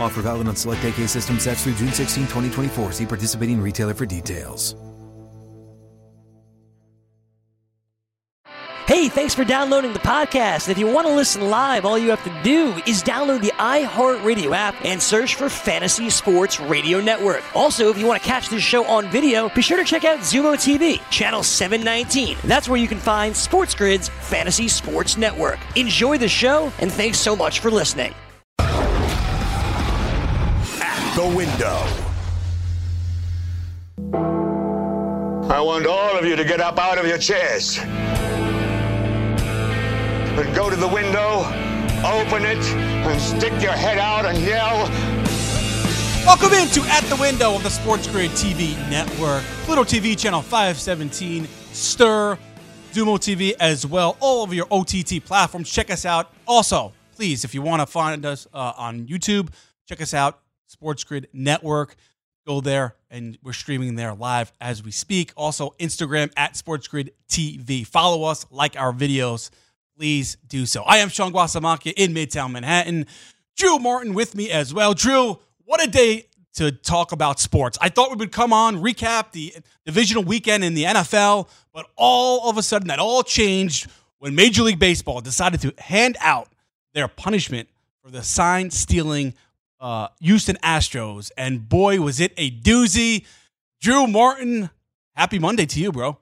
Offer valid on select AK system sets through June 16, 2024. See participating retailer for details. Hey, thanks for downloading the podcast. If you want to listen live, all you have to do is download the iHeartRadio app and search for Fantasy Sports Radio Network. Also, if you want to catch this show on video, be sure to check out Xumo TV, channel 719. That's where you can find Sports Grid's Fantasy Sports Network. Enjoy the show, and thanks so much for listening the window. I want all of you to get up out of your chairs and go to the window, open it, and stick your head out and yell. Welcome into At the Window of the Sports Grid TV network, Pluto TV channel 517, Stirr, Xumo TV as well, all of your OTT platforms. Check us out. Also, please, if you want to find us uh, on YouTube, check us out Sports Grid Network. Go there, and we're streaming there live as we speak. Also, Instagram at Sports Grid TV. Follow us, like our videos. Please do so. I am Sean Guasamacchia in Midtown Manhattan. Drew Martin with me as well. Drew, what a day to talk about sports. I thought we would come on, recap the divisional weekend in the NFL, but all of a sudden that all changed when Major League Baseball decided to hand out their punishment for the sign stealing uh, Houston Astros, and boy, was it a doozy. Drew Martin, happy Monday to you, bro.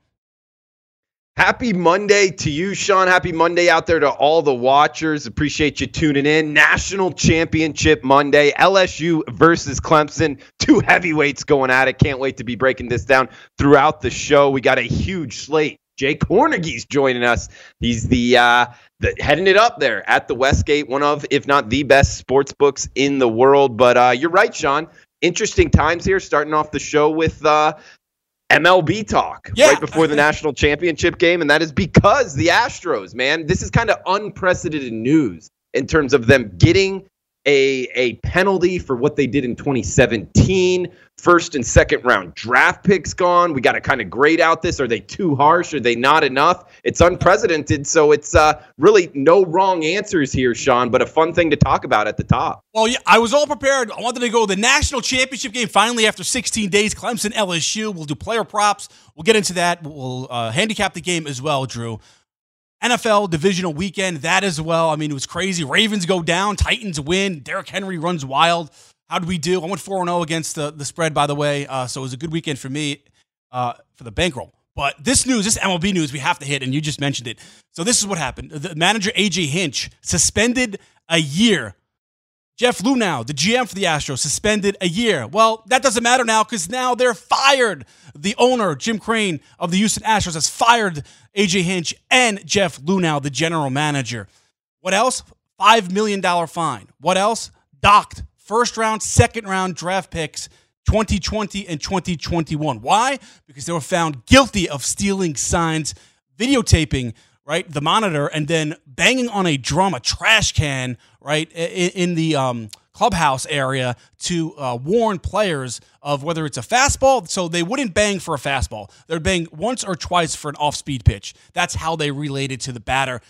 Happy Monday to you, Sean. Happy Monday out there to all the watchers. Appreciate you tuning in. National Championship Monday, LSU versus Clemson. Two heavyweights going at it. Can't wait to be breaking this down throughout the show. We got a huge slate. Jay Kornegay's joining us. He's the uh, the, heading it up there at the Westgate, one of, if not the best sports books in the world. But uh, you're right, Sean. Interesting times here, starting off the show with uh, MLB talk yeah. right before the national championship game. And that is because the Astros, man, this is kind of unprecedented news in terms of them getting a, a penalty for what they did in 2017. First and second round draft picks gone. We got to kind of grade out this. Are they too harsh? Are they not enough? It's unprecedented. So it's uh, really no wrong answers here, Sean, but a fun thing to talk about at the top. Well, yeah, I was all prepared. I wanted to go to the national championship game finally after 16 days. Clemson, LSU. We'll do player props. We'll get into that. We'll uh, handicap the game as well, Drew. NFL divisional weekend, that as well. I mean, it was crazy. Ravens go down, Titans win. Derrick Henry runs wild. How did we do? I went 4 0 against the, the spread, by the way. Uh, so it was a good weekend for me uh, for the bankroll. But this news, this MLB news, we have to hit, and you just mentioned it. So this is what happened. The manager, AJ Hinch, suspended a year. Jeff Luhnow, the GM for the Astros, suspended a year. Well, that doesn't matter now because now they're fired. The owner, Jim Crane of the Houston Astros, has fired AJ Hinch and Jeff Luhnow, the general manager. What else? $5 million fine. What else? Docked first round, second round draft picks 2020 and 2021. Why? Because they were found guilty of stealing signs, videotaping, right, the monitor, and then banging on a drum, a trash can, right, in, the um, clubhouse area to uh, warn players of whether it's a fastball. So they wouldn't bang for a fastball. They'd bang once or twice for an off speed pitch. That's how they related to the batter.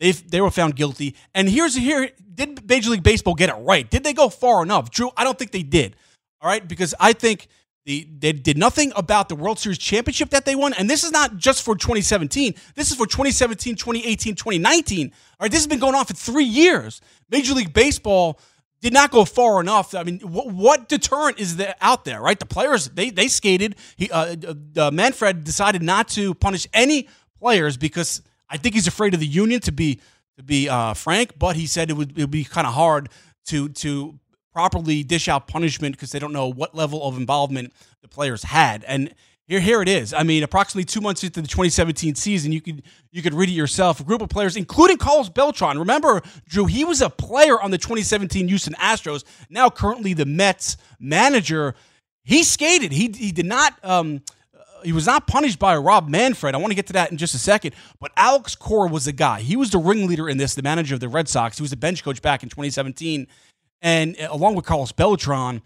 They they were found guilty. And here's here did Major League Baseball get it right? Did they go far enough? Drew, I don't think they did. All right, because I think the, they did nothing about the World Series championship that they won. And this is not just for 2017. This is for 2017, 2018, 2019. All right, this has been going on for three years. Major League Baseball did not go far enough. I mean, what, what deterrent is there out there, right? The players, they, they skated. He, uh, uh, Manfred decided not to punish any players because I think he's afraid of the union, to be, to be uh, frank. But he said it would, it would be kind of hard to, to properly dish out punishment because they don't know what level of involvement the players had. And here, here it is. I mean, approximately two months into the 2017 season, you could you could read it yourself. A group of players, including Carlos Beltran. Remember, Drew, he was a player on the 2017 Houston Astros. Now, currently the Mets manager. He skated. He he did not. Um, he was not punished by Rob Manfred. I want to get to that in just a second. But Alex Cora was the guy. He was the ringleader in this, the manager of the Red Sox. He was the bench coach back in 2017 and uh, along with Carlos Beltran.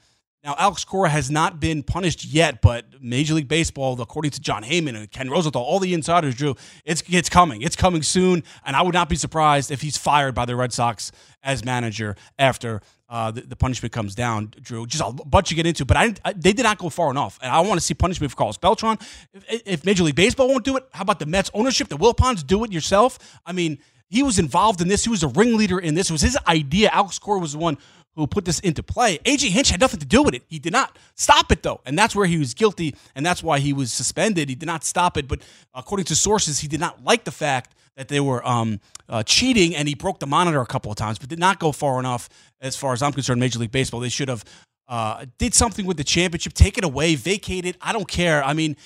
Now, Alex Cora has not been punished yet, but Major League Baseball, according to Jon Heyman and Ken Rosenthal, all the insiders, Drew, it's it's coming. It's coming soon, and I would not be surprised if he's fired by the Red Sox as manager after uh, the, the, punishment comes down, Drew. Just a bunch to get into, but I, I, they did not go far enough, and I want to see punishment for Carlos Beltran. If, if, Major League Baseball won't do it, how about the Mets ownership, the Wilpons, do it yourself? I mean, he was involved in this. He was a ringleader in this. It was his idea. Alex Cora was the one who put this into play. AJ Hinch had nothing to do with it. He did not stop it though, and that's where he was guilty, and that's why he was suspended. He did not stop it, but according to sources, he did not like the fact that they were um, uh, cheating, and he broke the monitor a couple of times, but did not go far enough. As far as I'm concerned, Major League Baseball, they should have uh, did something with the championship, take it away, vacate it. I don't care. I mean,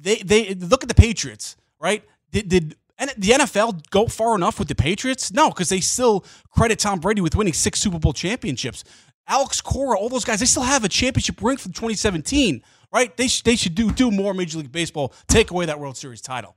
they they look at the Patriots, right? Did, did and the NFL go far enough with the Patriots? No, because they still credit Tom Brady with winning six Super Bowl championships. Alex Cora, all those guys, they still have a championship ring from 2017, right? They, sh- they should do, do more Major League Baseball, take away that World Series title.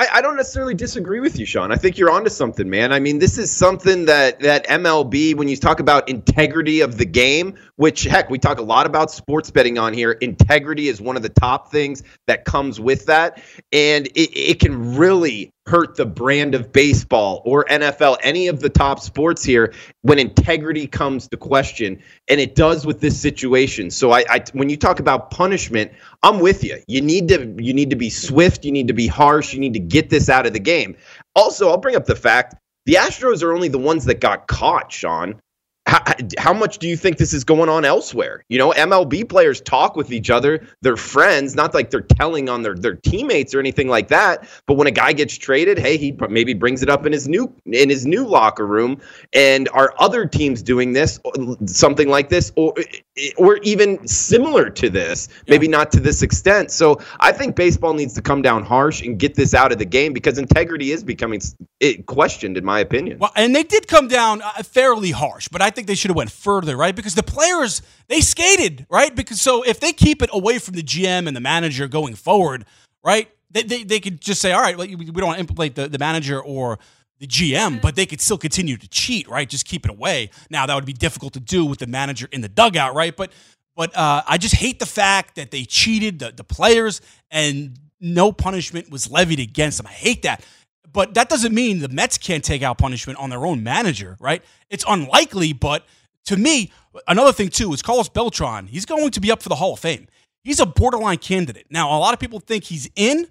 I, I, don't necessarily disagree with you, Sean. I think you're onto something, man. I mean, this is something that that MLB, when you talk about integrity of the game, which heck, we talk a lot about sports betting on here. Integrity is one of the top things that comes with that, and it, it can really hurt the brand of baseball or NFL, any of the top sports here, when integrity comes to question, and it does with this situation. So, I, I, when you talk about punishment, I'm with you. You need to you need to be swift. You need to be harsh. You need to get this out of the game. Also, I'll bring up the fact the Astros are only the ones that got caught, Sean how, how, much do you think this is going on elsewhere? You know, MLB players talk with each other, they're friends, not like they're telling on their, their teammates or anything like that. But when a guy gets traded, hey, he maybe brings it up in his new in his new locker room. And are other teams doing this, something like this, or or even similar to this? Maybe not to this extent. So I think baseball needs to come down harsh and get this out of the game because integrity is becoming questioned, in my opinion. Well, and they did come down uh, fairly harsh, but I think think they should have went further, right? Because the players they skated, right? Because so if they keep it away from the GM and the manager going forward, right? They, they, they could just say, all right, we don't want to implement the, the manager or the GM, but they could still continue to cheat, right? Just keep it away. Now that would be difficult to do with the manager in the dugout, right? But but uh, I just hate the fact that they cheated the, the players and no punishment was levied against them. I hate that. But that doesn't mean the Mets can't take out punishment on their own manager, right? It's unlikely, but to me, another thing too is Carlos Beltran. He's going to be up for the Hall of Fame. He's a borderline candidate. Now, a lot of people think he's in,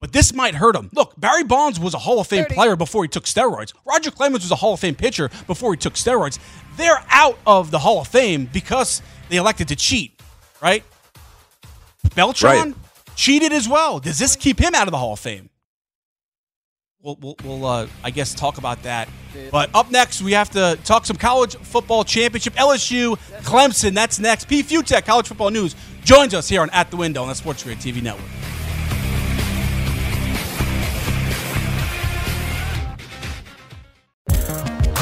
but this might hurt him. Look, Barry Bonds was a Hall of Fame 30. player before he took steroids. Roger Clemens was a Hall of Fame pitcher before he took steroids. They're out of the Hall of Fame because they elected to cheat, right? Beltran right. cheated as well. Does this keep him out of the Hall of Fame? We'll, we'll, we'll uh, I guess, talk about that. But up next, we have to talk some college football championship. LSU, Clemson, that's next. P. Fiutak, College Football News, joins us here on At the Window on the Sports Grid TV network.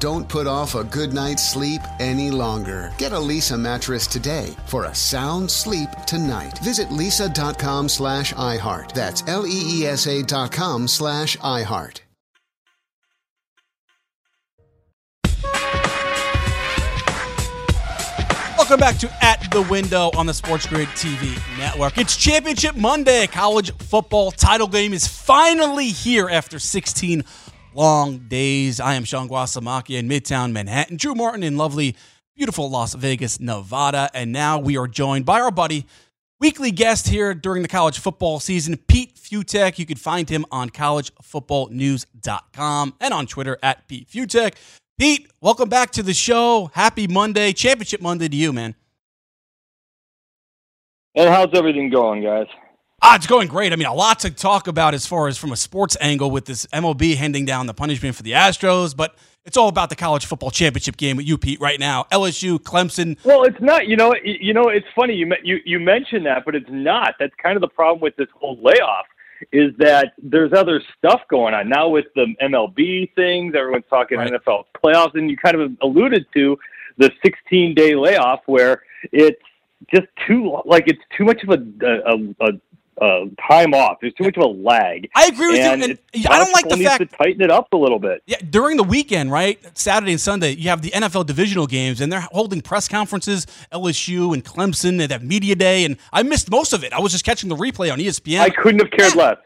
Don't put off a good night's sleep any longer. Get a Leesa mattress today for a sound sleep tonight. Visit leesa.com slash iHeart. That's L-E-E-S-A dot com slash iHeart. Welcome back to At the Window on the Sports Grid TV network. It's Championship Monday. College football title game is finally here after 16 long days. I am Sean Guasamacchia in Midtown Manhattan. Drew Martin in lovely, beautiful Las Vegas, Nevada. And now we are joined by our buddy, weekly guest here during the college football season, Pete Fiutak. You can find him on collegefootballnews.com and on Twitter at Pete Fiutak. Pete, welcome back to the show. Happy Monday, Championship Monday to you, man. And how's everything going, guys? Ah, it's going great. I mean, a lot to talk about as far as from a sports angle with this MLB handing down the punishment for the Astros, but it's all about the college football championship game with you, Pete, right now. LSU, Clemson. Well, it's not. You know, you know, it's funny you you you mentioned that, but it's not. That's kind of the problem with this whole layoff is that there's other stuff going on now with the MLB things. Everyone's talking right. NFL playoffs, and you kind of alluded to the 16 day layoff where it's just too like it's too much of a, a, a uh, time off. There's too much of a lag. I agree with and you. And I don't like the fact to tighten it up a little bit. Yeah, during the weekend, right? Saturday and Sunday, you have the NFL divisional games, and they're holding press conferences. LSU and Clemson, they have media day, and I missed most of it. I was just catching the replay on ESPN. I couldn't have cared yeah. less.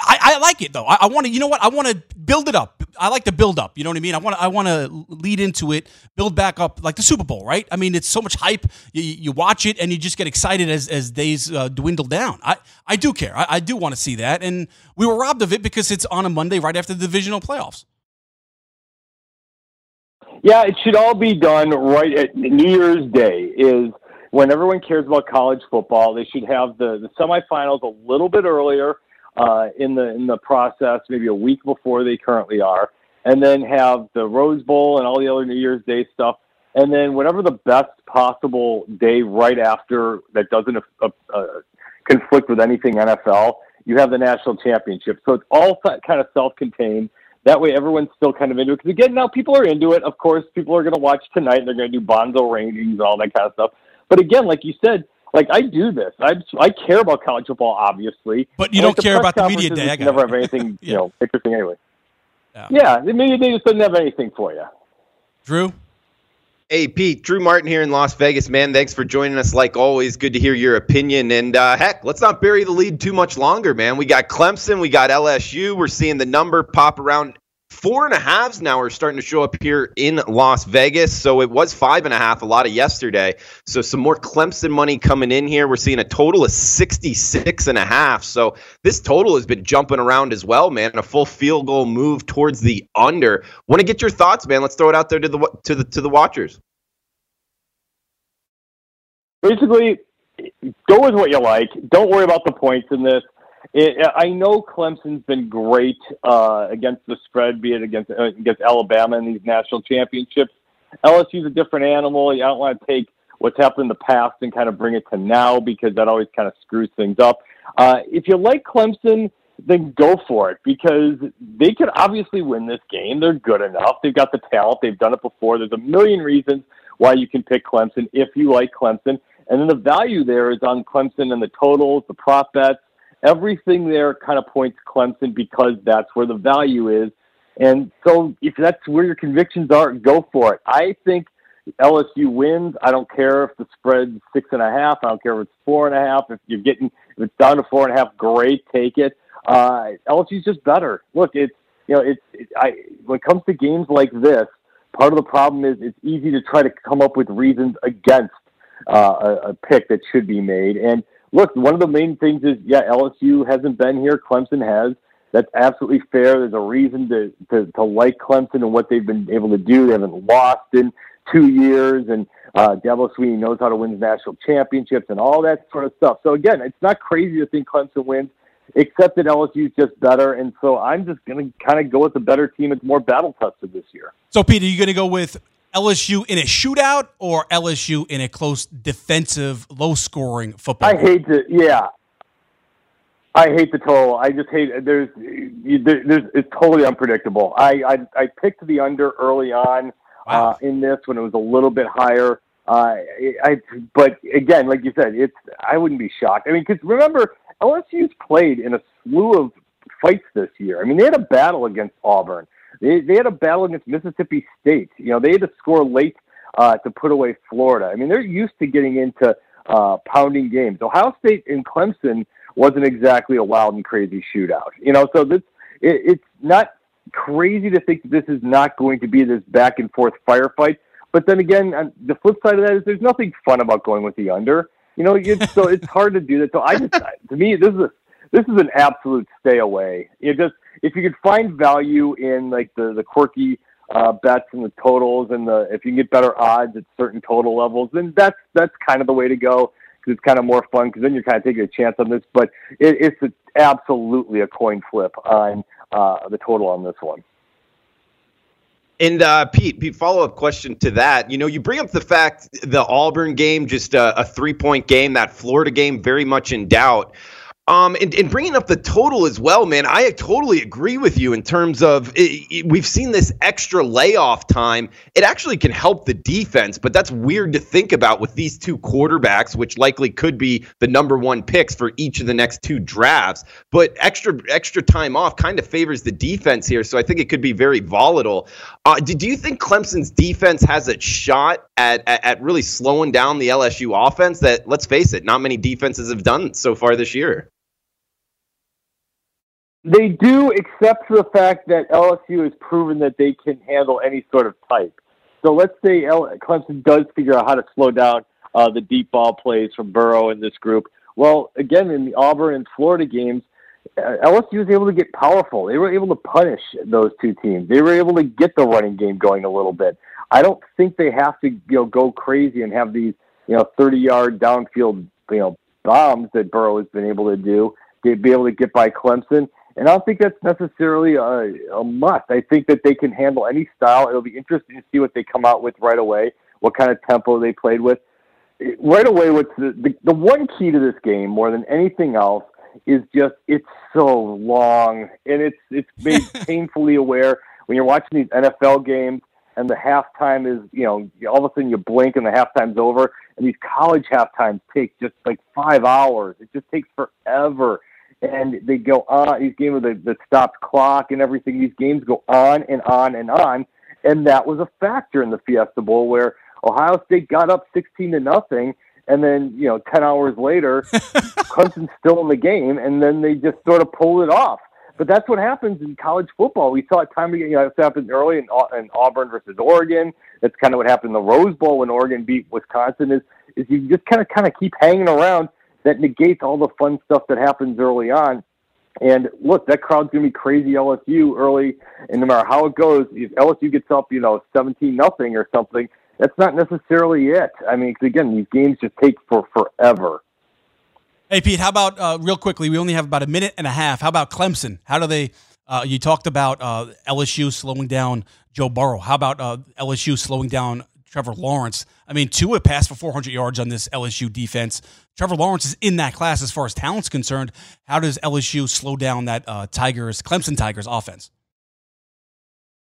I, I, like it though. I, I want to. You know what? I want to build it up. I like to build up. You know what I mean? I want. I want to lead into it, build back up, like the Super Bowl, right? I mean, it's so much hype. You, you watch it and you just get excited as as days uh, dwindle down. I I do care. I, I do want to see that, and we were robbed of it because it's on a Monday right after the divisional playoffs. Yeah, it should all be done right at New Year's Day. Is when everyone cares about college football. They should have the the semifinals a little bit earlier uh, in the in the process, maybe a week before they currently are, and then have the Rose Bowl and all the other New Year's Day stuff, and then whatever the best possible day right after that doesn't uh, uh, conflict with anything NFL, you have the national championship. So it's all kind of self-contained. That way, everyone's still kind of into it. Because again, now people are into it. Of course, people are going to watch tonight. And they're going to do Bonzo ratings and all that kind of stuff. But again, like you said, Like I do this. I I care about college football, obviously. But you And, don't like, care press about the media day. I got never it. have anything, Yeah. you know, interesting anyway. Yeah. Yeah, the media day just doesn't have anything for you. Drew, Hey, Pete, Drew Martin here in Las Vegas, man. Thanks for joining us like always. Good to hear your opinion. And uh, heck, let's not bury the lead too much longer, man. We got Clemson, we got LSU. We're seeing the number pop around. Four and a halves now are starting to show up here in Las Vegas. So it was five and a half a lot of yesterday. So some more Clemson money coming in here. We're seeing a total of 66 and a half. So this total has been jumping around as well, man. A full field goal move towards the under. Want to get your thoughts, man? Let's throw it out there to the to the to the watchers. basically go with what you like. Don't worry about the points in this. It, I know Clemson's been great uh, against the spread, be it against uh, against Alabama in these national championships. LSU's a different animal. You don't want to take what's happened in the past and kind of bring it to now because that always kind of screws things up. Uh, if you like Clemson, then go for it because they could obviously win this game. They're good enough. They've got the talent. They've done it before. There's a million reasons why you can pick Clemson if you like Clemson. And then the value there is on Clemson and the totals, the prop bets, everything there kind of points Clemson because that's where the value is. And so if that's where your convictions are, go for it. I think LSU wins. I don't care if the spread's six and a half. I don't care if it's four and a half. If you're getting if it's down to four and a half, great, take it. Uh, LSU's just better. Look, it's you know it's it, I when it comes to games like this, part of the problem is it's easy to try to come up with reasons against uh, a, a pick that should be made. And look, one of the main things is yeah, LSU hasn't been here. Clemson has. That's absolutely fair. There's a reason to, to, to like Clemson and what they've been able to do. They haven't lost in two years, and uh, Dabo Swinney knows how to win national championships and all that sort of stuff. So again, it's not crazy to think Clemson wins, except that LSU's just better. And so I'm just going to kind of go with the better team. It's more battle tested this year. So, Pete, are you going to go with LSU in a shootout or LSU in a close defensive, low scoring football? I hate to, yeah. I hate the total. I just hate there's there's it's totally unpredictable. I I, I picked the under early on Wow. uh, in this when it was a little bit higher. Uh, I but again, like you said, it's I wouldn't be shocked. I mean, because remember LSU's played in a slew of fights this year. I mean, they had a battle against Auburn. They they had a battle against Mississippi State. You know, they had to score late uh, to put away Florida. I mean, they're used to getting into uh, pounding games. Ohio State and Clemson wasn't exactly a wild and crazy shootout. You know, so this it, it's not crazy to think that this is not going to be this back and forth firefight. But then again, on the flip side of that is there's nothing fun about going with the under. You know, it's, so it's hard to do that. So I just, to me, this is a, this is an absolute stay away. It just if you could find value in like the the quirky uh, bets and the totals and the if you can get better odds at certain total levels, then that's that's kind of the way to go because it's kind of more fun because then you're kind of taking a chance on this. But it, it's a, absolutely a coin flip on uh, the total on this one. And uh, Pete, Pete, follow up question to that. You know, you bring up the fact the Auburn game, just a, a three point game, that Florida game, very much in doubt. Um, and, and bringing up the total as well, man, I totally agree with you in terms of it, it- we've seen this extra layoff time. It actually can help the defense, but that's weird to think about with these two quarterbacks, which likely could be the number one picks for each of the next two drafts. But extra extra time off kind of favors the defense here, so I think it could be very volatile. Uh, do, do you think Clemson's defense has a shot at, at at really slowing down the LSU offense? That let's face it, not many defenses have done so far this year. They do, except for the fact that LSU has proven that they can handle any sort of type. So let's say L- Clemson does figure out how to slow down uh, the deep ball plays from Burrow in this group. Well, again, in the Auburn and Florida games, uh, LSU was able to get powerful. They were able to punish those two teams. They were able to get the running game going a little bit. I don't think they have to you know go crazy and have these you know 30 yard downfield you know bombs that Burrow has been able to do to be able to get by Clemson. And I don't think that's necessarily a, a must. I think that they can handle any style. It'll be interesting to see what they come out with right away, what kind of tempo they played with. Right away, what's the, the, the one key to this game more than anything else is just it's so long and it's it's made painfully aware when you're watching these NFL games. and the halftime is, you know, all of a sudden you blink and the halftime's over. And these college halftimes take just like five hours. It just takes forever. And they go on, these games with the, the stopped clock and everything, these games go on and on and on. And that was a factor in the Fiesta Bowl where Ohio State got up 16 to nothing. And then, you know, 10 hours later, Clemson's still in the game. And then they just sort of pulled it off. But that's what happens in college football. We saw it time again. You know, it's happened early in, in Auburn versus Oregon. That's kind of what happened in the Rose Bowl when Oregon beat Wisconsin. Is is you just kind of kind of keep hanging around. That negates all the fun stuff that happens early on. And look, that crowd's gonna be crazy LSU early, and no matter how it goes, if LSU gets up, you know, seventeen nothing or something, that's not necessarily it. I mean, again, these games just take for forever. Hey, Pete, how about uh, real quickly? We only have about a minute and a half. How about Clemson? How do they? Uh, you talked about uh, LSU slowing down Joe Burrow. How about uh, LSU slowing down Trevor Lawrence? I mean, Tua passed for 400 yards on this LSU defense. Trevor Lawrence is in that class as far as talent's concerned. How does LSU slow down that uh, Tigers, Clemson Tigers offense?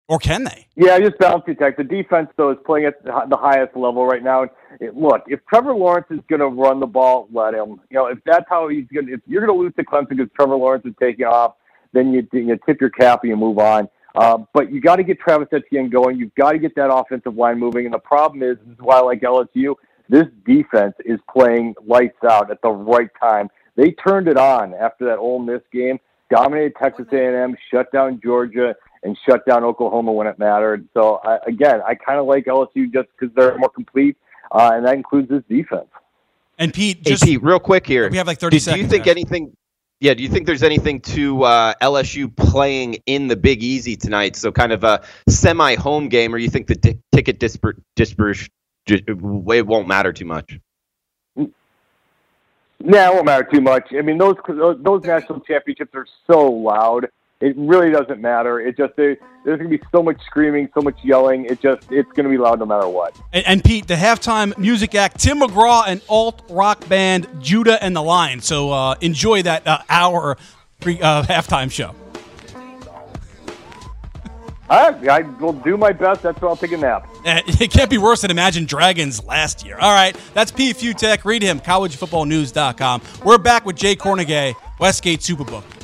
Or can they? Yeah, just balance attack. The defense, though, is playing at the highest level right now. It, look, if Trevor Lawrence is going to run the ball, let him. You know, if that's how he's going, to if you're going to lose to Clemson because Trevor Lawrence is taking off, then you you tip your cap and you move on. Uh, but you got to get Travis Etienne going. You've got to get that offensive line moving. And the problem is, this is why I like LSU. This defense is playing lights out at the right time. They turned it on after that Ole Miss game, dominated Texas A&M, shut down Georgia and shut down Oklahoma when it mattered. So I, again, I kind of like LSU just because they're more complete, uh, and that includes this defense. And Pete, just, hey Pete, real quick here. We have like thirty do, seconds. Do you think anything? Yeah, do you think there's anything to uh, LSU playing in the Big Easy tonight? So kind of a semi-home game, or you think the di- ticket disper- dispersion it won't matter too much? Yeah, it won't matter too much. I mean, those those national championships are so loud it really doesn't matter. It just there's going to be so much screaming, so much yelling. It just it's going to be loud no matter what. And, and, Pete, the halftime music act, Tim McGraw and alt rock band Judah and the Lion. So uh, enjoy that uh, hour pre, uh, halftime show. I, I will do my best. That's why I'll take a nap. It can't be worse than Imagine Dragons last year. All right, that's Pete Fiutak. Read him, collegefootballnews.com. We're back with Jay Kornegay, Westgate Superbook.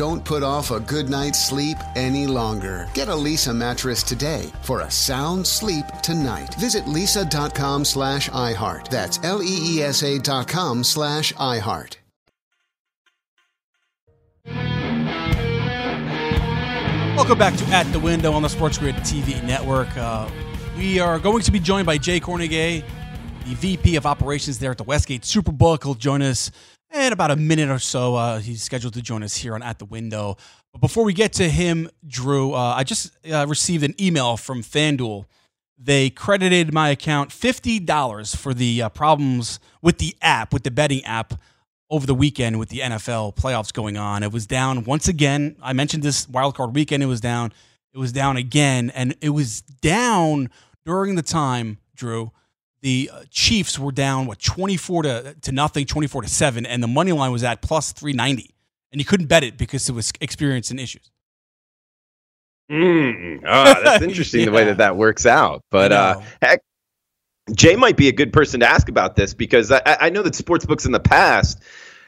Don't put off a good night's sleep any longer. Get a Leesa mattress today for a sound sleep tonight. Visit leesa.com slash iHeart. That's L-E-E-S-A dot com slash iHeart. Welcome back to At the Window on the Sports Grid TV network. Uh, we are going to be joined by Jay Kornegay, the VP of Operations there at the Westgate Superbook. He'll join us in about a minute or so. Uh, he's scheduled to join us here on At the Window. But before we get to him, Drew, uh, I just uh, received an email from FanDuel. They credited my account $50 for the uh, problems with the app, with the betting app over the weekend with the NFL playoffs going on. It was down once again. I mentioned this wildcard weekend, it was down. It was down again. And it was down during the time, Drew. The uh, Chiefs were down, what, 24 to, to nothing, 24 to 7. And the money line was at plus 390. And you couldn't bet it because it was experiencing issues. Mm, oh, that's interesting yeah. the way that that works out. But uh, heck, Jay might be a good person to ask about this because I, I know that sports books in the past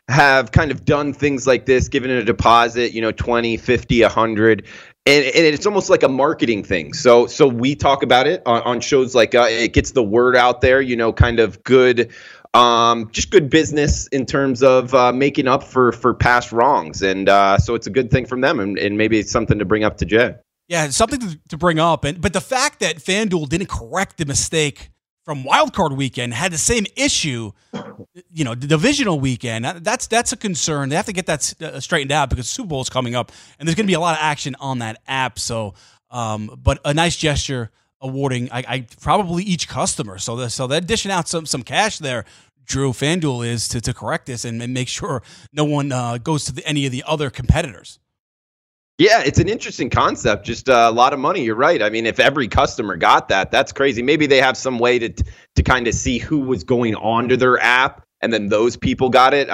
have kind of done things like this, given a deposit, you know, 20, 50, 100. And, and it's almost like a marketing thing. So, so we talk about it on, on shows like uh, it gets the word out there. You know, kind of good, um, just good business in terms of uh, making up for for past wrongs. And uh, so it's a good thing from them, and, and maybe it's something to bring up to Jay. Yeah, something to, to bring up. And but the fact that FanDuel didn't correct the mistake from wildcard weekend had the same issue, you know, the divisional weekend. That's that's a concern. They have to get that uh, straightened out because Super Bowl is coming up, and there's going to be a lot of action on that app. So, um, but a nice gesture awarding, I, I probably each customer. So, the, so they're dishing out some some cash there. Drew FanDuel is to, to correct this and, and make sure no one uh, goes to the, any of the other competitors. Yeah, it's an interesting concept. Just uh, a lot of money. You're right. I mean, if every customer got that, that's crazy. Maybe they have some way to to kind of see who was going onto their app and then those people got it. Uh,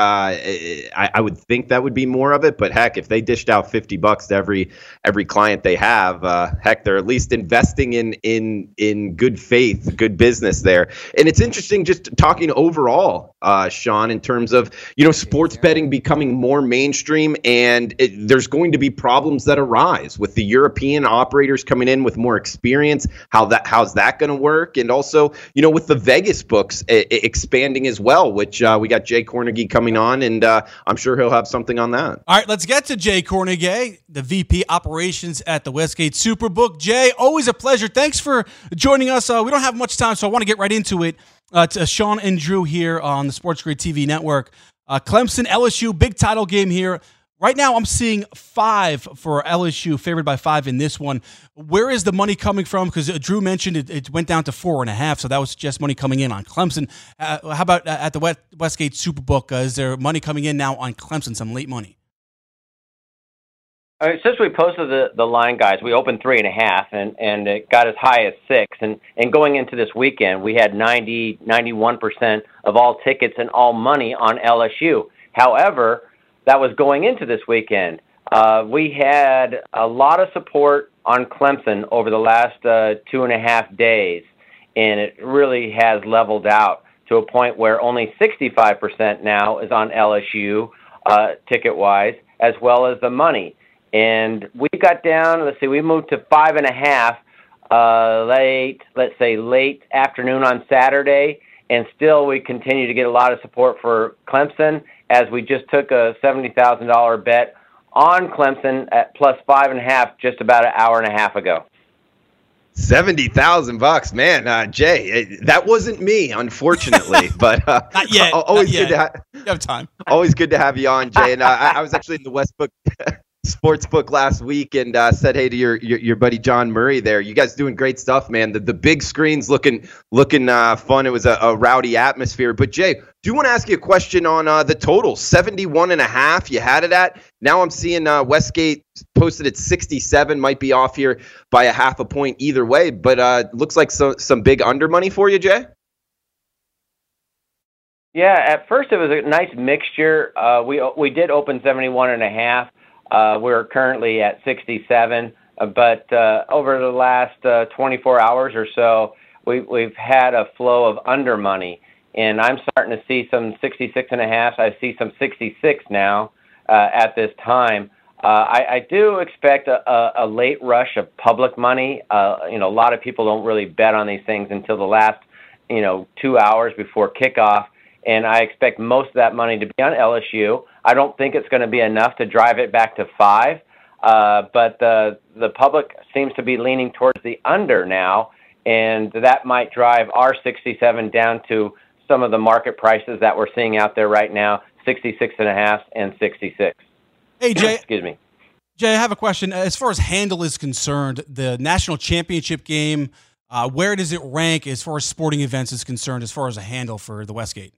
I, I, would think that would be more of it. But heck, if they dished out fifty bucks to every every client they have, uh, heck, they're at least investing in in in good faith, good business there. And it's interesting just talking overall, uh, Sean, in terms of you know sports betting becoming more mainstream, and it, there's going to be problems that arise with the European operators coming in with more experience. How that how's that going to work? And also, you know, with the Vegas books expanding as well, which uh, we got Jay Kornegay coming on, and uh, I'm sure he'll have something on that. All right, let's get to Jay Kornegay, the VP Operations at the Westgate Superbook. Jay, always a pleasure. Thanks for joining us. Uh, we don't have much time, so I want to get right into it. Uh, to Sean and Drew here on the Sports Grid TV network. Uh, Clemson, LSU, big title game here. Right now, I'm seeing five for LSU, favored by five in this one. Where is the money coming from? Because uh, Drew mentioned it, it, went down to four and a half, so that was just money coming in on Clemson. Uh, how about uh, at the West, Westgate Superbook? Uh, is there money coming in now on Clemson, some late money? Uh, since we posted the, the line, guys, we opened three and a half, and, and it got as high as six. And, and going into this weekend, we had 90, 91% of all tickets and all money on LSU. However, that was going into this weekend. Uh, we had a lot of support on Clemson over the last uh, two and a half days, and it really has leveled out to a point where only 65% now is on LSU uh, ticket wise, as well as the money. And we got down, let's see, we moved to five and a half uh, late, let's say late afternoon on Saturday, and still we continue to get a lot of support for Clemson as we just took a $70,000 bet on Clemson at plus five and a half just about an hour and a half ago. Seventy thousand bucks, man. Uh, Jay, eh, that wasn't me, unfortunately. but uh, not yet. Always not yet. good to have. You have time. Always good to have you on, Jay. And uh, I, I was actually in the Westbrook sports book last week and uh, said hey to your, your, your buddy John Murray there. You guys doing great stuff, man. The the big screens looking looking uh, fun. It was a, a, rowdy atmosphere. But Jay, do you want to ask you a question on uh, the total? 71 and a half you had it at. Now I'm seeing uh, Westgate posted at 67. Might be off here by a half a point either way, but uh, looks like some some big under money for you, Jay. Yeah, at first it was a nice mixture. Uh, we we did open 71 and a half. Uh, we're currently at 67, uh, but uh, over the last uh, 24 hours or so, we, we've had a flow of under money, and I'm starting to see some 66 and a half. I see some 66 now at this time. I, do expect a, late rush of public money. You know, a lot of people don't really bet on these things until the last, you know, two hours before kickoff, and I expect most of that money to be on LSU. I don't think it's going to be enough to drive it back to five, uh, but the the public seems to be leaning towards the under now, and that might drive our 67 down to some of the market prices that we're seeing out there right now, 66 and a half and 66. Hey Jay, excuse me. Jay, I have a question. As far as handle is concerned, the national championship game, uh, where does it rank as far as sporting events is concerned, as far as a handle for the Westgate?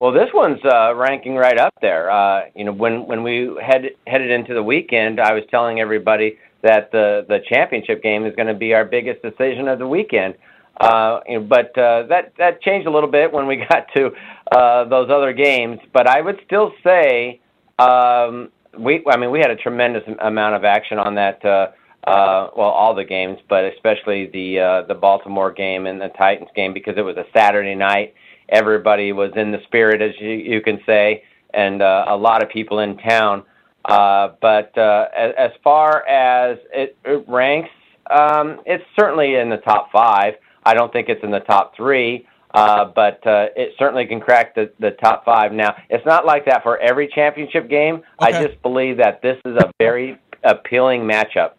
Well, this one's uh, ranking right up there. Uh, you know, when when we head headed into the weekend, I was telling everybody that the the championship game is going to be our biggest decision of the weekend. Uh, but uh, that that changed a little bit when we got to uh, those other games. But I would still say um, we. I mean, we had a tremendous amount of action on that. Uh, uh, well, all the games, but especially the uh, the Baltimore game and the Titans game because it was a Saturday night. Everybody was in the spirit, as you, you can say, and uh, a lot of people in town. Uh, but uh, as, as far as it, it ranks, um, it's certainly in the top five. I don't think it's in the top three, uh, but uh, it certainly can crack the, the top five. Now, it's not like that for every championship game. Okay. I just believe that this is a very appealing matchup.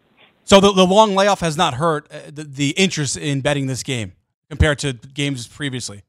So the, the long layoff has not hurt uh, the, the interest in betting this game compared to games previously.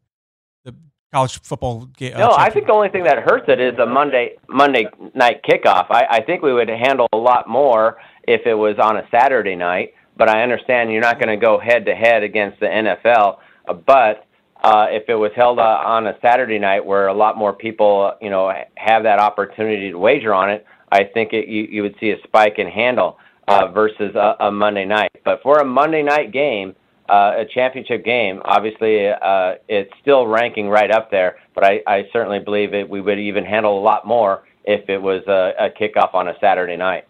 The college football game. No, I think the only thing that hurts it is a Monday Monday night kickoff. I, I think we would handle a lot more if it was on a Saturday night. But I understand you're not going to go head to head against the NFL. Uh, but uh, if it was held uh, on a Saturday night, where a lot more people, you know, have that opportunity to wager on it, I think it, you, you would see a spike in handle uh, versus a, a Monday night. But for a Monday night game, uh, a championship game, obviously uh, it's still ranking right up there. But I, I certainly believe it, we would even handle a lot more if it was a, a kickoff on a Saturday night.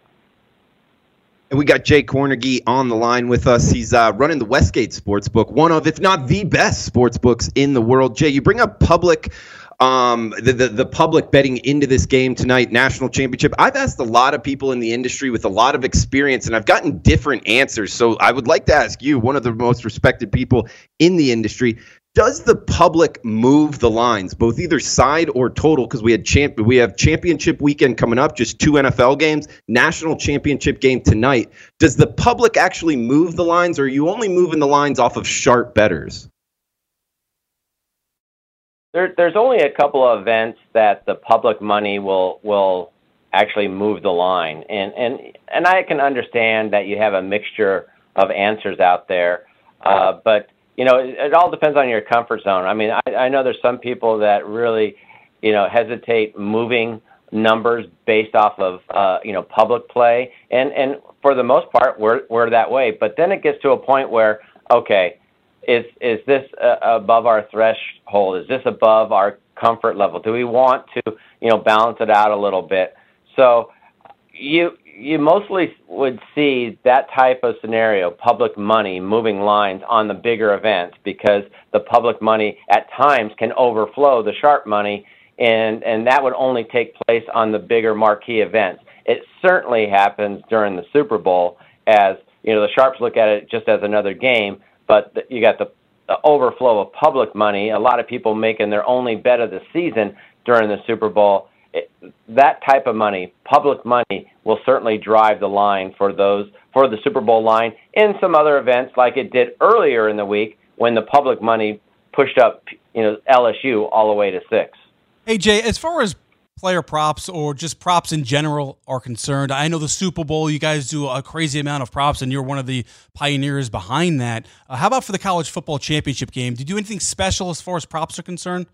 And we got Jay Kornegay on the line with us. He's uh, running the Westgate Sportsbook, one of, if not the best sports books in the world. Jay, you bring up public, um, the, the, the public betting into this game tonight, national championship. I've asked a lot of people in the industry with a lot of experience, and I've gotten different answers. So I would like to ask you, one of the most respected people in the industry, does the public move the lines, both either side or total? Because we had champ, we have championship weekend coming up, just two NFL games, national championship game tonight. Does the public actually move the lines, or are you only moving the lines off of sharp betters? There, there's only a couple of events that the public money will will actually move the line, and and and I can understand that you have a mixture of answers out there, uh, but you know, it, it all depends on your comfort zone. I mean, I, I know there's some people that really, you know, hesitate moving numbers based off of uh, you know public play, and and for the most part, we're we're that way. But then it gets to a point where, okay, is is this uh, above our threshold? Is this above our comfort level? Do we want to you know balance it out a little bit? So you you mostly would see that type of scenario, public money moving lines on the bigger events because the public money at times can overflow the sharp money and and that would only take place on the bigger marquee events. It certainly happens during the Super Bowl as you know the sharps look at it just as another game, but you got the, the overflow of public money. A lot of people making their only bet of the season during the Super Bowl it, that type of money, public money, will certainly drive the line for those for the Super Bowl line and some other events like it did earlier in the week when the public money pushed up, you know, LSU all the way to six. Hey Jay, as far as player props or just props in general are concerned, I know the Super Bowl, you guys do a crazy amount of props, and you're one of the pioneers behind that. Uh, how about for the college football championship game? Do you do anything special as far as props are concerned?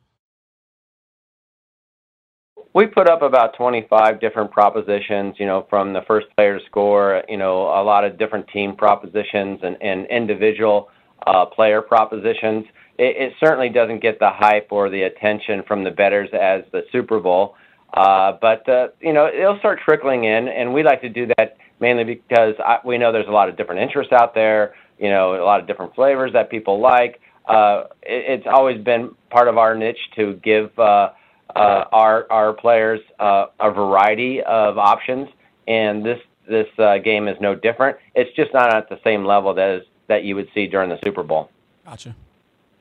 we put up about 25 different propositions, you know, from the first player to score, you know, a lot of different team propositions and, and individual uh, player propositions. it, it certainly doesn't get the hype or the attention from the betters as the Super Bowl. Uh, but uh, you know, it'll start trickling in, and we like to do that mainly because I, we know there's a lot of different interests out there. You know, a lot of different flavors that people like. Uh, it, it's always been part of our niche to give uh, uh, our our players uh, a variety of options, and this this uh, game is no different. It's just not at the same level that is that you would see during the Super Bowl. Gotcha.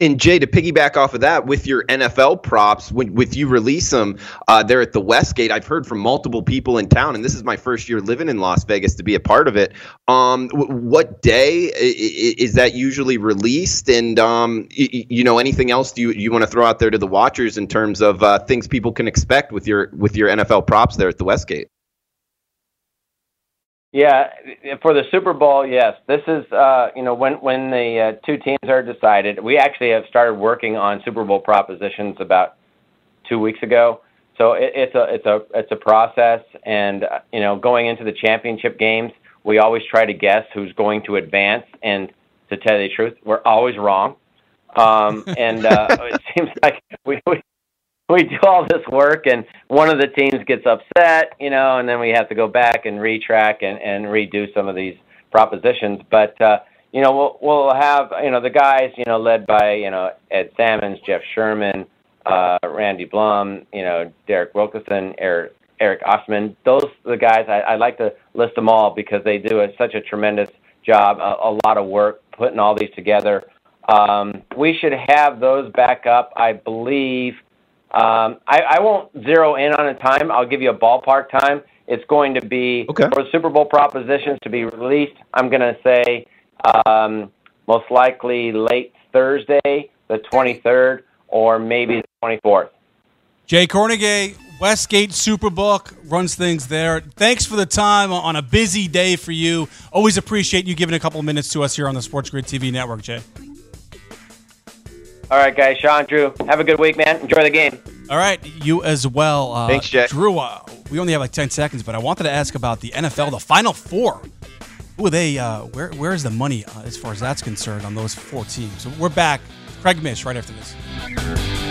And Jay, to piggyback off of that, with your NFL props, when with you release them uh, there at the Westgate, I've heard from multiple people in town, and this is my first year living in Las Vegas to be a part of it. Um, w- what day is that usually released? And um, y- you know, anything else do you you want to throw out there to the watchers in terms of uh, things people can expect with your with your NFL props there at the Westgate? Yeah, for the Super Bowl, yes. This is uh, you know when when the uh, two teams are decided. We actually have started working on Super Bowl propositions about two weeks ago. So it, it's a it's a it's a process, and uh, you know going into the championship games, we always try to guess who's going to advance. And to tell you the truth, we're always wrong. Um, and uh, it seems like we, we we do all this work and one of the teams gets upset, you know, and then we have to go back and retrack and, and redo some of these propositions. But uh, you know, we'll we'll have you know the guys, you know, led by you know Ed Salmons, Jeff Sherman, uh, Randy Blum, you know, Derek Wilkinson, Eric Eric Osman. Those are the guys I, I like to list them all because they do a, such a tremendous job, a, a lot of work putting all these together. Um, we should have those back up, I believe um, I, I won't zero in on a time. I'll give you a ballpark time. It's going to be okay. for Super Bowl propositions to be released. I'm going to say um, most likely late Thursday, the 23rd, or maybe the 24th. Jay Kornegay, Westgate Superbook runs things there. Thanks for the time on a busy day for you. Always appreciate you giving a couple of minutes to us here on the Sports Grid TV network, Jay. All right, guys. Sean, Drew, have a good week, man. Enjoy the game. All right, you as well. Uh, Thanks, Jay. Drew, uh, we only have like 10 seconds, but I wanted to ask about the NFL, the Final Four. Who are they? Uh, where Where is the money uh, as far as that's concerned on those four teams? So we're back. Craig Mish right after this.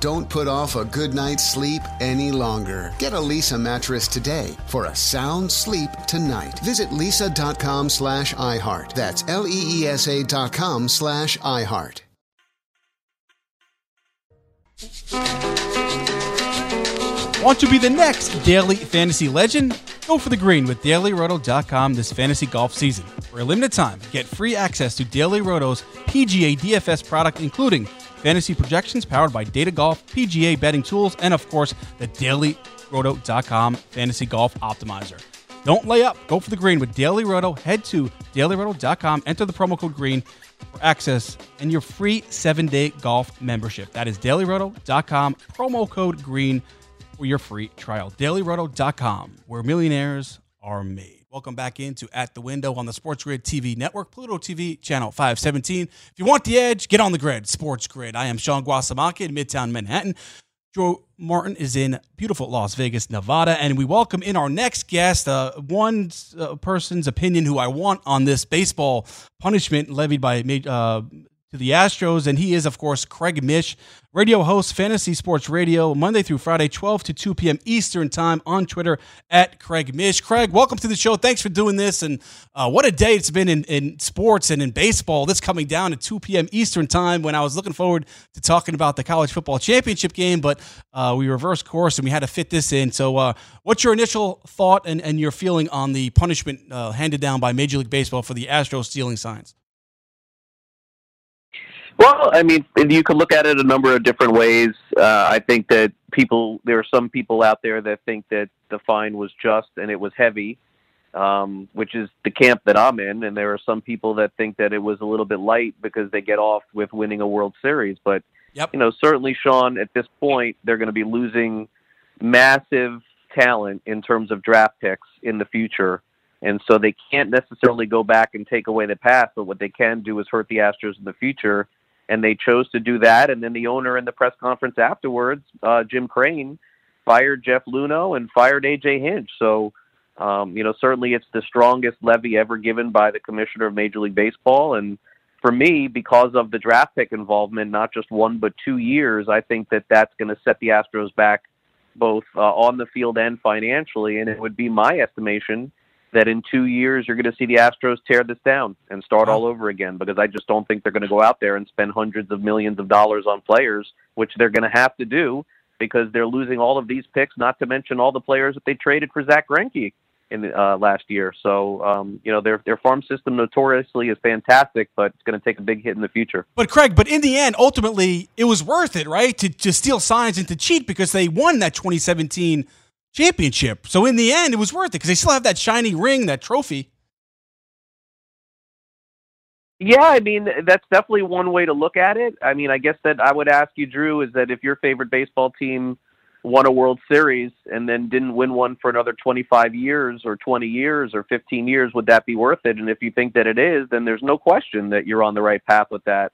Don't put off a good night's sleep any longer. Get a Leesa mattress today for a sound sleep tonight. Visit leesa.com slash iHeart. That's L E E S A dot com slash iHeart. Want to be the next daily fantasy legend? Go for the green with dailyroto.com this fantasy golf season. For a limited time, get free access to Daily Roto's PGA DFS product, including fantasy projections powered by Data Golf, PGA betting tools, and of course, the dailyroto.com fantasy golf optimizer. Don't lay up. Go for the green with Daily Roto. Head to dailyroto.com, enter the promo code green for access and your free seven day golf membership. That is dailyroto.com, promo code green for your free trial. Dailyroto.com, where millionaires are made. Welcome back into At the Window on the Sports Grid TV network, Pluto TV, channel 517. If you want the edge, get on the grid, Sports Grid. I am Sean Guasamacchia in Midtown Manhattan. Joe Martin is in beautiful Las Vegas, Nevada, and we welcome in our next guest, uh, one uh, person's opinion who I want on this baseball punishment levied by uh, to the Astros, and he is, of course, Craig Mish, radio host, Fantasy Sports Radio, Monday through Friday, 12 to 2 p.m. Eastern Time on Twitter at Craig Mish. Craig, welcome to the show. Thanks for doing this, and uh, what a day it's been in, in sports and in baseball. This coming down at 2 p.m. Eastern Time when I was looking forward to talking about the college football championship game, but uh, we reversed course and we had to fit this in. So, uh, what's your initial thought and, and your feeling on the punishment uh, handed down by Major League Baseball for the Astros stealing signs? Well, I mean, you could look at it a number of different ways. Uh, I think that people, there are some people out there that think that the fine was just and it was heavy, um, which is the camp that I'm in. And there are some people that think that it was a little bit light because they get off with winning a World Series. But, yep. you know, certainly, Sean, at this point, they're going to be losing massive talent in terms of draft picks in the future. And so they can't necessarily go back and take away the past, but what they can do is hurt the Astros in the future and they chose to do that. And then the owner in the press conference afterwards, uh, Jim Crane, fired Jeff Luhnow and fired AJ Hinch. So, um, you know, certainly it's the strongest levy ever given by the commissioner of Major League Baseball. And for me, because of the draft pick involvement, not just one but two years, I think that that's going to set the Astros back both uh, on the field and financially. And it would be my estimation that in two years you're going to see the Astros tear this down and start all over again because I just don't think they're going to go out there and spend hundreds of millions of dollars on players, which they're going to have to do because they're losing all of these picks, not to mention all the players that they traded for Zack Greinke in uh, last year. So um, you know their their farm system notoriously is fantastic, but it's going to take a big hit in the future. But Craig, but in the end, ultimately, it was worth it, right? To to steal signs and to cheat because they won that 2017 championship. So in the end, it was worth it because they still have that shiny ring, that trophy. Yeah, I mean that's definitely one way to look at it. I mean, I guess that I would ask you, Drew, is that if your favorite baseball team won a World Series and then didn't win one for another 25 years or 20 years or 15 years, would that be worth it? And if you think that it is, then there's no question that you're on the right path with that.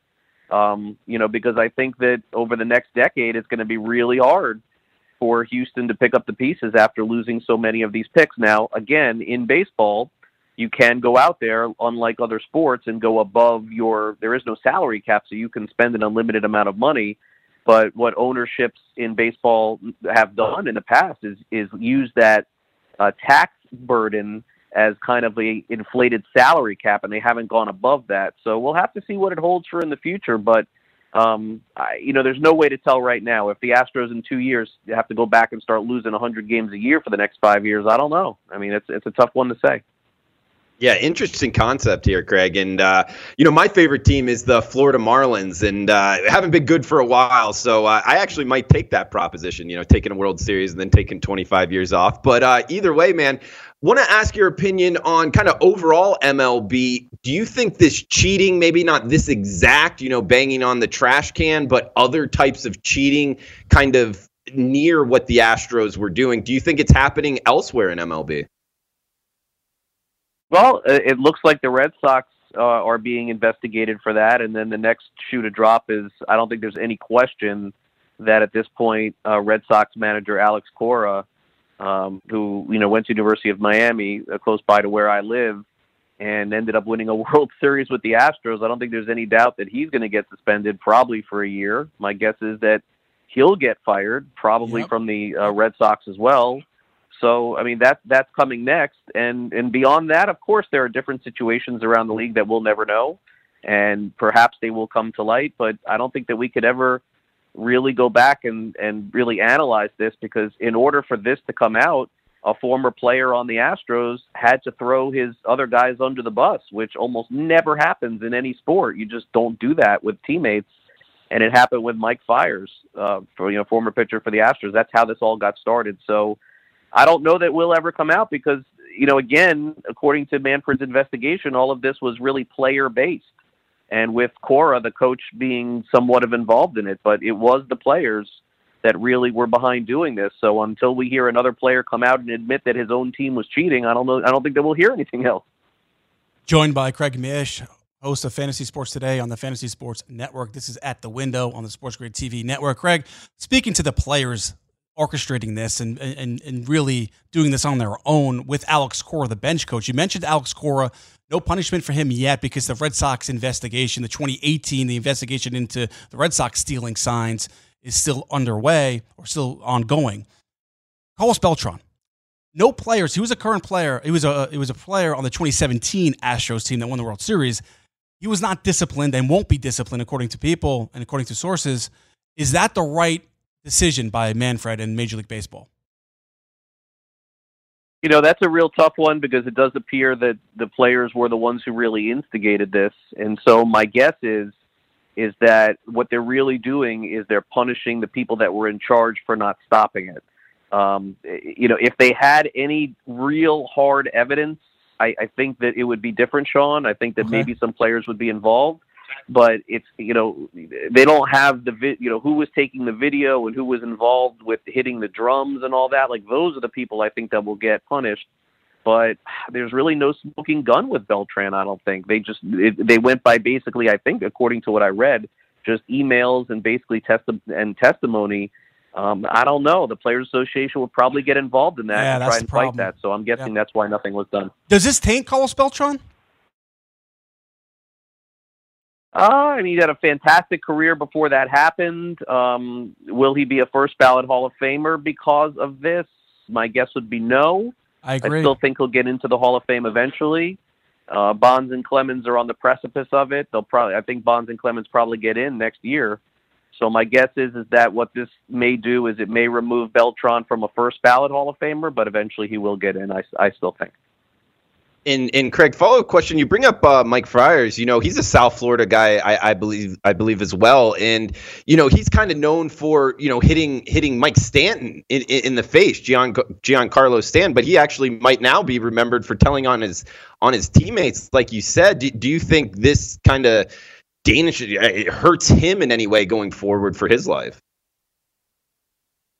Um, you know, because I think that over the next decade, it's going to be really hard for Houston to pick up the pieces after losing so many of these picks. Now, again, in baseball, you can go out there, unlike other sports, and go above your. There is no salary cap, so you can spend an unlimited amount of money. But what ownerships in baseball have done in the past is is use that uh, tax burden as kind of a inflated salary cap, and they haven't gone above that. So we'll have to see what it holds for in the future. But um, I, you know, there's no way to tell right now. If the Astros in two years have to go back and start losing 100 games a year for the next five years, I don't know. I mean, it's it's a tough one to say. Yeah, interesting concept here, Craig. And uh, you know, my favorite team is the Florida Marlins, and uh, haven't been good for a while. So uh, I actually might take that proposition. You know, taking a World Series and then taking 25 years off. But uh, either way, man, want to ask your opinion on kind of overall MLB. Do you think this cheating, maybe not this exact, you know, banging on the trash can, but other types of cheating, kind of near what the Astros were doing? Do you think it's happening elsewhere in MLB? Well, it looks like the Red Sox uh, are being investigated for that, and then the next shoe to drop is I don't think there's any question that at this point, uh, Red Sox manager Alex Cora, um, who you know went to University of Miami, uh, close by to where I live, and ended up winning a World Series with the Astros. I don't think there's any doubt that he's going to get suspended probably for a year. My guess is that he'll get fired, probably Yep. from the uh, Red Sox as well. So I mean that that's coming next, and and beyond that, of course, there are different situations around the league that we'll never know, and perhaps they will come to light. But I don't think that we could ever really go back and and really analyze this because in order for this to come out, a former player on the Astros had to throw his other guys under the bus, which almost never happens in any sport. You just don't do that with teammates. And it happened with Mike Fiers, uh, for you know, former pitcher for the Astros. That's how this all got started. So I don't know that will ever come out because you know, again, according to Manfred's investigation, all of this was really player based, and with Cora, the coach, being somewhat of involved in it, but it was the players that really were behind doing this. So until we hear another player come out and admit that his own team was cheating, I don't know. I don't think that we'll hear anything else. Joined by Craig Mish, host of Fantasy Sports Today on the Fantasy Sports Network. This is at the window on the Sports Grid TV network. Craig, speaking to the players orchestrating this and, and, and really doing this on their own with Alex Cora, the bench coach. You mentioned Alex Cora. No punishment for him yet because the Red Sox investigation, the 2018, the investigation into the Red Sox stealing signs is still underway or still ongoing. Carlos Beltran, no players. He was a current player. He was a he was a player on the 2017 Astros team that won the World Series. He was not disciplined and won't be disciplined according to people and according to sources. Is that the right decision by Manfred and Major League Baseball? You know, that's a real tough one because it does appear that the players were the ones who really instigated this. And so my guess is is that what they're really doing is they're punishing the people that were in charge for not stopping it. Um, you know, if they had any real hard evidence, I, I think that it would be different, Sean. I think that Okay. maybe some players would be involved, but it's you know they don't have the vi- you know who was taking the video and who was involved with hitting the drums and all that. Like those are the people I think that will get punished. But there's really no smoking gun with Beltran. I don't think they just it, they went by basically I think according to what I read, just emails and basically test and testimony. Um, I don't know. The Players Association would probably get involved in that Yeah, and that's try the and fight that. So I'm guessing that's why nothing was done. Does this taint Carlos Beltran? Uh, I mean, he had a fantastic career before that happened. Um, will he be a first ballot Hall of Famer because of this? My guess would be no. I agree. I still think he'll get into the Hall of Fame eventually. Uh, Bonds and Clemens are on the precipice of it. They'll probably, I think Bonds and Clemens probably get in next year. So my guess is is that what this may do is it may remove Beltran from a first ballot Hall of Famer, but eventually he will get in. I, I still think. And and Craig, follow up question. You bring up uh, Mike Fiers. You know he's a South Florida guy, I, I believe. I believe as well. And you know he's kind of known for you know hitting hitting Mike Stanton in, in, in the face, Gian Giancarlo Stanton. But he actually might now be remembered for telling on his on his teammates, like you said. Do, do you think this kind of Danish it hurts him in any way going forward for his life?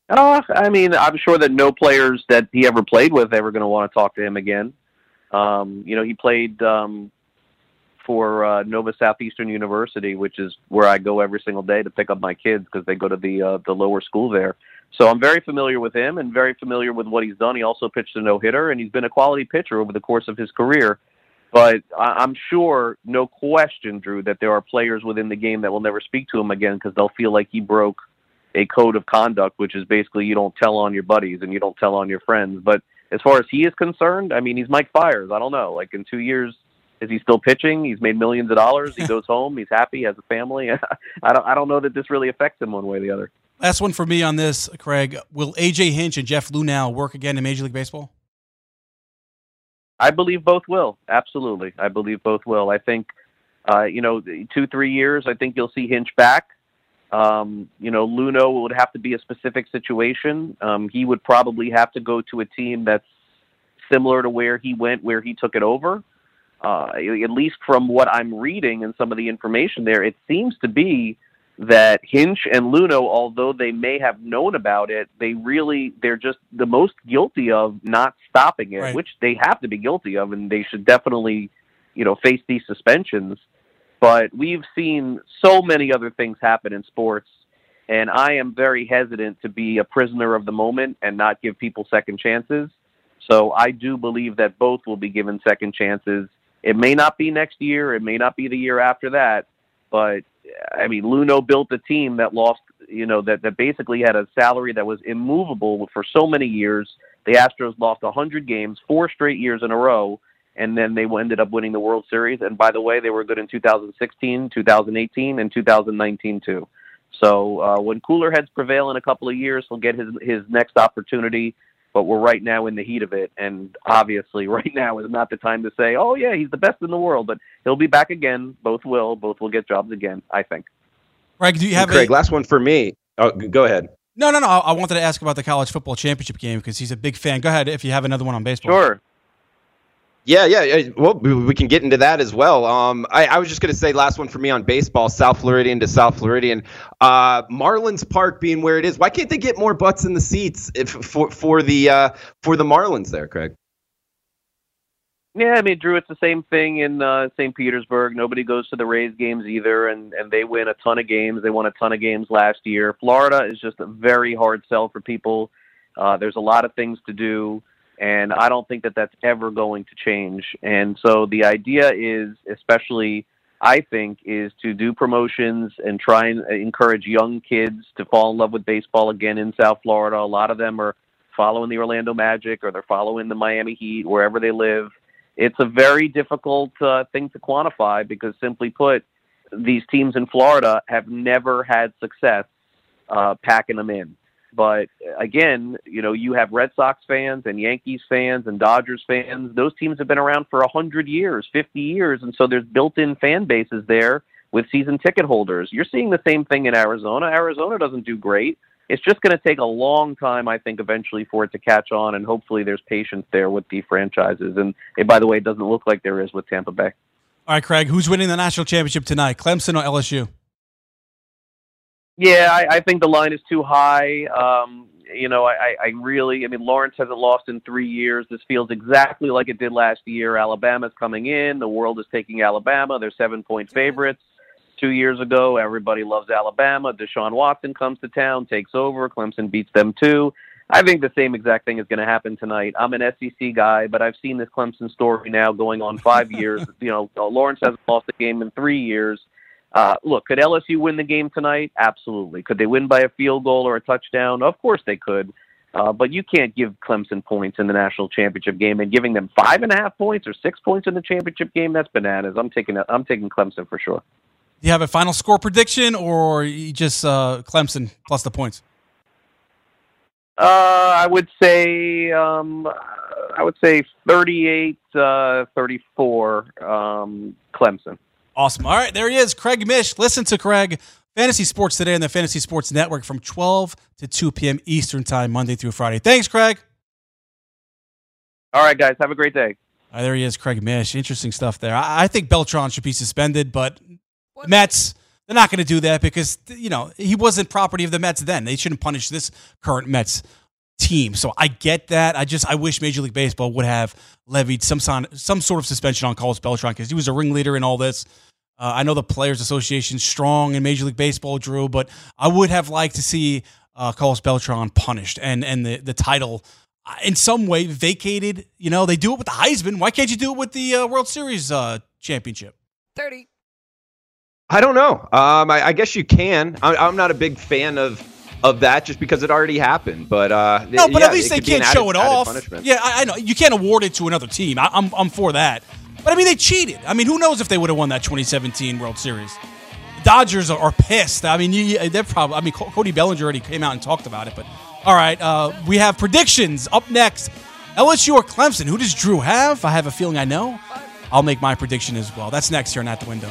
Uh, I mean, I'm sure that no players that he ever played with ever going to want to talk to him again. Um, you know, he played um, for uh, Nova Southeastern University, which is where I go every single day to pick up my kids because they go to the uh, the lower school there. So I'm very familiar with him and very familiar with what he's done. He also pitched a no hitter, and he's been a quality pitcher over the course of his career. But I- I'm sure, no question, Drew, that there are players within the game that will never speak to him again because they'll feel like he broke a code of conduct, which is basically you don't tell on your buddies and you don't tell on your friends. But as far as he is concerned, I mean, he's Mike Fiers. I don't know. Like in two years, is he still pitching? He's made millions of dollars. He goes home. He's happy. Has a family. I don't. I don't know that this really affects him one way or the other. Last one for me on this, Craig. Will AJ Hinch and Jeff Luhnow work again in Major League Baseball? I believe both will. Absolutely, I believe both will. I think, uh, you know, two three years. I think you'll see Hinch back. Um, you know, Luhnow would have to be a specific situation. Um, he would probably have to go to a team that's similar to where he went, where he took it over. Uh, at least from what I'm reading and some of the information there, it seems to be that Hinch and Luhnow, although they may have known about it, they really they're just the most guilty of not stopping it, Right. which they have to be guilty of, and they should definitely, you know, face these suspensions. But we've seen so many other things happen in sports, and I am very hesitant to be a prisoner of the moment and not give people second chances. So I do believe that both will be given second chances. It may not be next year, it may not be the year after that, but I mean, Luhnow built a team that lost you know, that, that basically had a salary that was immovable for so many years. The Astros lost 100 games, four straight years in a row, and then they ended up winning the World Series. And by the way, they were good in 2016, 2018, and 2019 too. So uh, when cooler heads prevail in a couple of years, he'll get his his next opportunity. But we're right now in the heat of it, and obviously, right now is not the time to say, "Oh yeah, he's the best in the world." But he'll be back again. Both will. Both will get jobs again. I think. Greg, do you have Craig? a, last one for me. Oh, go ahead. No, no, no. I I wanted to ask about the college football championship game because he's a big fan. Go ahead if you have another one on baseball. Sure. Yeah, yeah. Well, we we can get into that as well. Um, I, I was just going to say last one for me on baseball, South Floridian to South Floridian. Uh, Marlins Park being where it is, why can't they get more butts in the seats if, for for the uh, for the Marlins there, Craig? Yeah, I mean, Drew, it's the same thing in uh, St. Petersburg. Nobody goes to the Rays games either, and and they win a ton of games. They won a ton of games last year. Florida is just a very hard sell for people. Uh, there's a lot of things to do, and I don't think that that's ever going to change. And so the idea is, especially, I think, is to do promotions and try and encourage young kids to fall in love with baseball again in South Florida. A lot of them are following the Orlando Magic or they're following the Miami Heat wherever they live it's a very difficult uh, thing to quantify because, simply put, these teams in Florida have never had success uh, packing them in. But uh, again, you know, you have Red Sox fans and Yankees fans and Dodgers fans. Those teams have been around for a hundred years, fifty years, and so there's built-in fan bases there with season ticket holders. You're seeing the same thing in Arizona. Arizona doesn't do great it's just going to take a long time, I think, eventually for it to catch on, and hopefully there's patience there with the franchises. And, and by the way, it doesn't look like there is with Tampa Bay. All right, Craig, who's winning the national championship tonight? Clemson or LSU? Yeah, I, I think the line is too high. Um, you know, I, I really, I mean, Lawrence hasn't lost in three years. This feels exactly like it did last year. Alabama's coming in. The world is taking Alabama. They're seven point favorites two years ago. Everybody loves Alabama. Deshaun Watson comes to town, takes over. Clemson beats them too. I think the same exact thing is going to happen tonight. I'm an SEC guy, but I've seen this Clemson story now going on five years. You know, Lawrence hasn't lost a game in three years. Uh, look, could LSU win the game tonight? Absolutely. Could they win by a field goal or a touchdown? Of course they could. Uh, but you can't give Clemson points in the national championship game and giving them five and a half points or six points in the championship game. That's bananas. I'm taking I'm taking Clemson for sure. Do you have a final score prediction or you just uh, Clemson plus the points? Uh, I would say um, I would say 38 uh, 34 um, Clemson. Awesome. All right, there he is, Craig Mish. Listen to Craig. Fantasy Sports today on the Fantasy Sports Network from 12 to 2 p.m. Eastern Time, Monday through Friday. Thanks, Craig. All right, guys. Have a great day. Uh, there he is, Craig Mish. Interesting stuff there. I, I think Beltran should be suspended, but the Mets, they're not going to do that because, you know, he wasn't property of the Mets then. They shouldn't punish this current Mets team. So I get that. I just, I wish Major League Baseball would have levied some, son, some sort of suspension on Carlos Beltran because he was a ringleader in all this. Uh, I know the Players Association strong in Major League Baseball, Drew, but I would have liked to see uh, Carlos Beltran punished and and the the title uh, in some way vacated. You know, they do it with the Heisman. Why can't you do it with the uh, World Series uh, championship? Thirty. I don't know. Um, I, I guess you can. I, I'm not a big fan of of that just because it already happened. But uh, No, but yeah, at least they could be an can't show it off. punishment. Yeah, I, I know you can't award it to another team. I, I'm I'm for that. But I mean, they cheated. I mean, who knows if they would have won that 2017 World Series? Dodgers are, are pissed. I mean, they're probably. I mean, Cody Bellinger already came out and talked about it. But all right, uh, we have predictions up next. LSU or Clemson? Who does Drew have? I have a feeling I know. I'll make my prediction as well. That's next here on At the Window.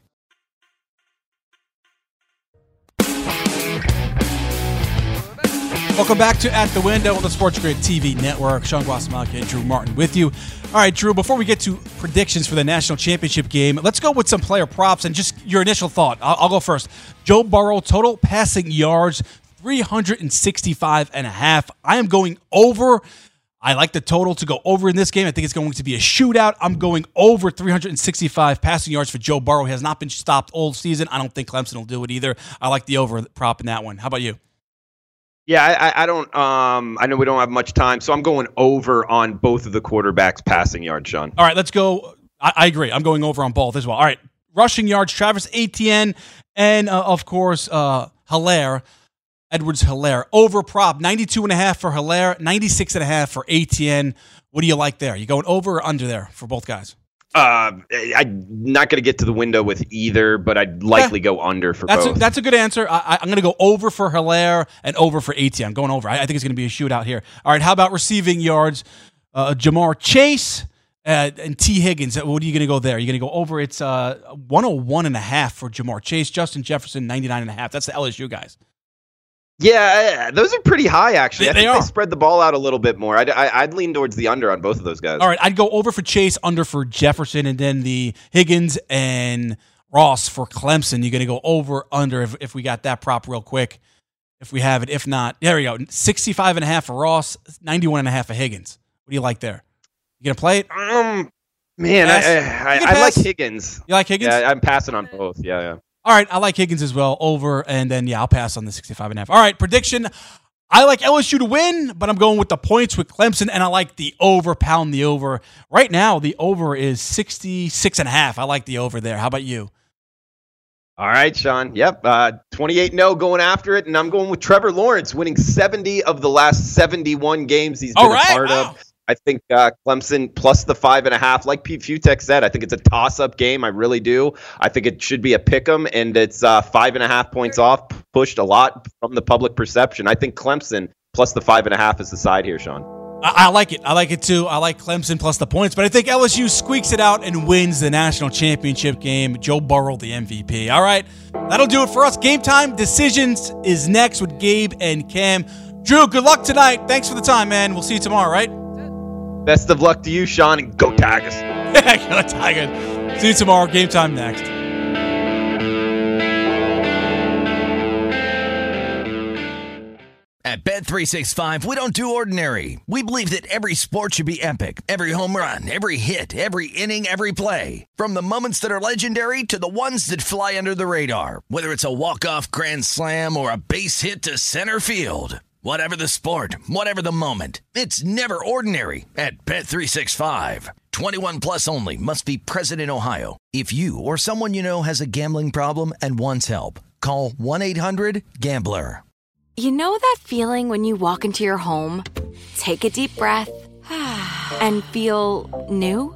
Welcome back to At the Window on the Sports Grid TV network. Sean Guasamacchia and Drew Martin with you. All right, Drew, before we get to predictions for the national championship game, let's go with some player props and just your initial thought. I'll, I'll go first. Joe Burrow, total passing yards, 365 and a half. I am going over. I like the total to go over in this game. I think it's going to be a shootout. I'm going over 365 passing yards for Joe Burrow. He has not been stopped all season. I don't think Clemson will do it either. I like the over prop in that one. How about you? Yeah, I, I don't. Um, I know we don't have much time, so I'm going over on both of the quarterbacks' passing yards, Sean. All right, let's go. I, I agree. I'm going over on both as well. All right, rushing yards, Travis Etienne, and uh, of course, uh, Helaire, Edwards Helaire. Over prop, 92 and a half for Helaire, 96 and a half for Etienne. What do you like there? You going over or under there for both guys? Uh, I'm not going to get to the window with either, but I'd likely yeah. go under for that's both. A, that's a good answer. I, am going to go over for Helaire and over for Etienne. I'm going over. I, I think it's going to be a shootout here. All right, how about receiving yards? Uh, Ja'Marr Chase uh, and Tee Higgins. What are you going to go there? You're going to go over. It's uh, 101 and a half for Ja'Marr Chase. Justin Jefferson, 99 and a half. That's the LSU guys. Yeah, those are pretty high actually. They, I think they they spread the ball out a little bit more. I'd, I'd lean towards the under on both of those guys. All right, I'd go over for Chase, under for Jefferson, and then the Higgins and Ross for Clemson. You're going to go over under if, if we got that prop real quick. If we have it, if not, there we go. 65 and a half for Ross, 91 and a half for Higgins. What do you like there? You going to play it? Um, man, I, I, I, I like Higgins. You like Higgins? Yeah, I'm passing on both. Yeah, yeah. All right, I like Higgins as well. Over and then yeah, I'll pass on the 65 and a half. All right, prediction. I like LSU to win, but I'm going with the points with Clemson, and I like the over, pound the over. Right now, the over is 66 and a half. I like the over there. How about you? All right, Sean. Yep. Uh, 28 0 going after it. And I'm going with Trevor Lawrence winning 70 of the last 71 games he's been right, a part wow. of. I think uh, Clemson plus the five and a half, like Pete Futek said, I think it's a toss-up game. I really do. I think it should be a pick 'em, and it's uh, five and a half points off, pushed a lot from the public perception. I think Clemson plus the five and a half is the side here, Sean. I, I like it. I like it too. I like Clemson plus the points, but I think LSU squeaks it out and wins the national championship game. Joe Burrow, the MVP. All right, that'll do it for us. Game time decisions is next with Gabe and Cam. Drew, good luck tonight. Thanks for the time, man. We'll see you tomorrow, right? Best of luck to you, Sean, and go Tigers. go Tigers. See you tomorrow. Game time next. At Bet365, we don't do ordinary. We believe that every sport should be epic. Every home run, every hit, every inning, every play. From the moments that are legendary to the ones that fly under the radar. Whether it's a walk-off grand slam or a base hit to center field. Whatever the sport, whatever the moment, it's never ordinary at Bet365. 21 plus only must be present in Ohio. If you or someone you know has a gambling problem and wants help, call 1-800-GAMBLER. You know that feeling when you walk into your home, take a deep breath, and feel new?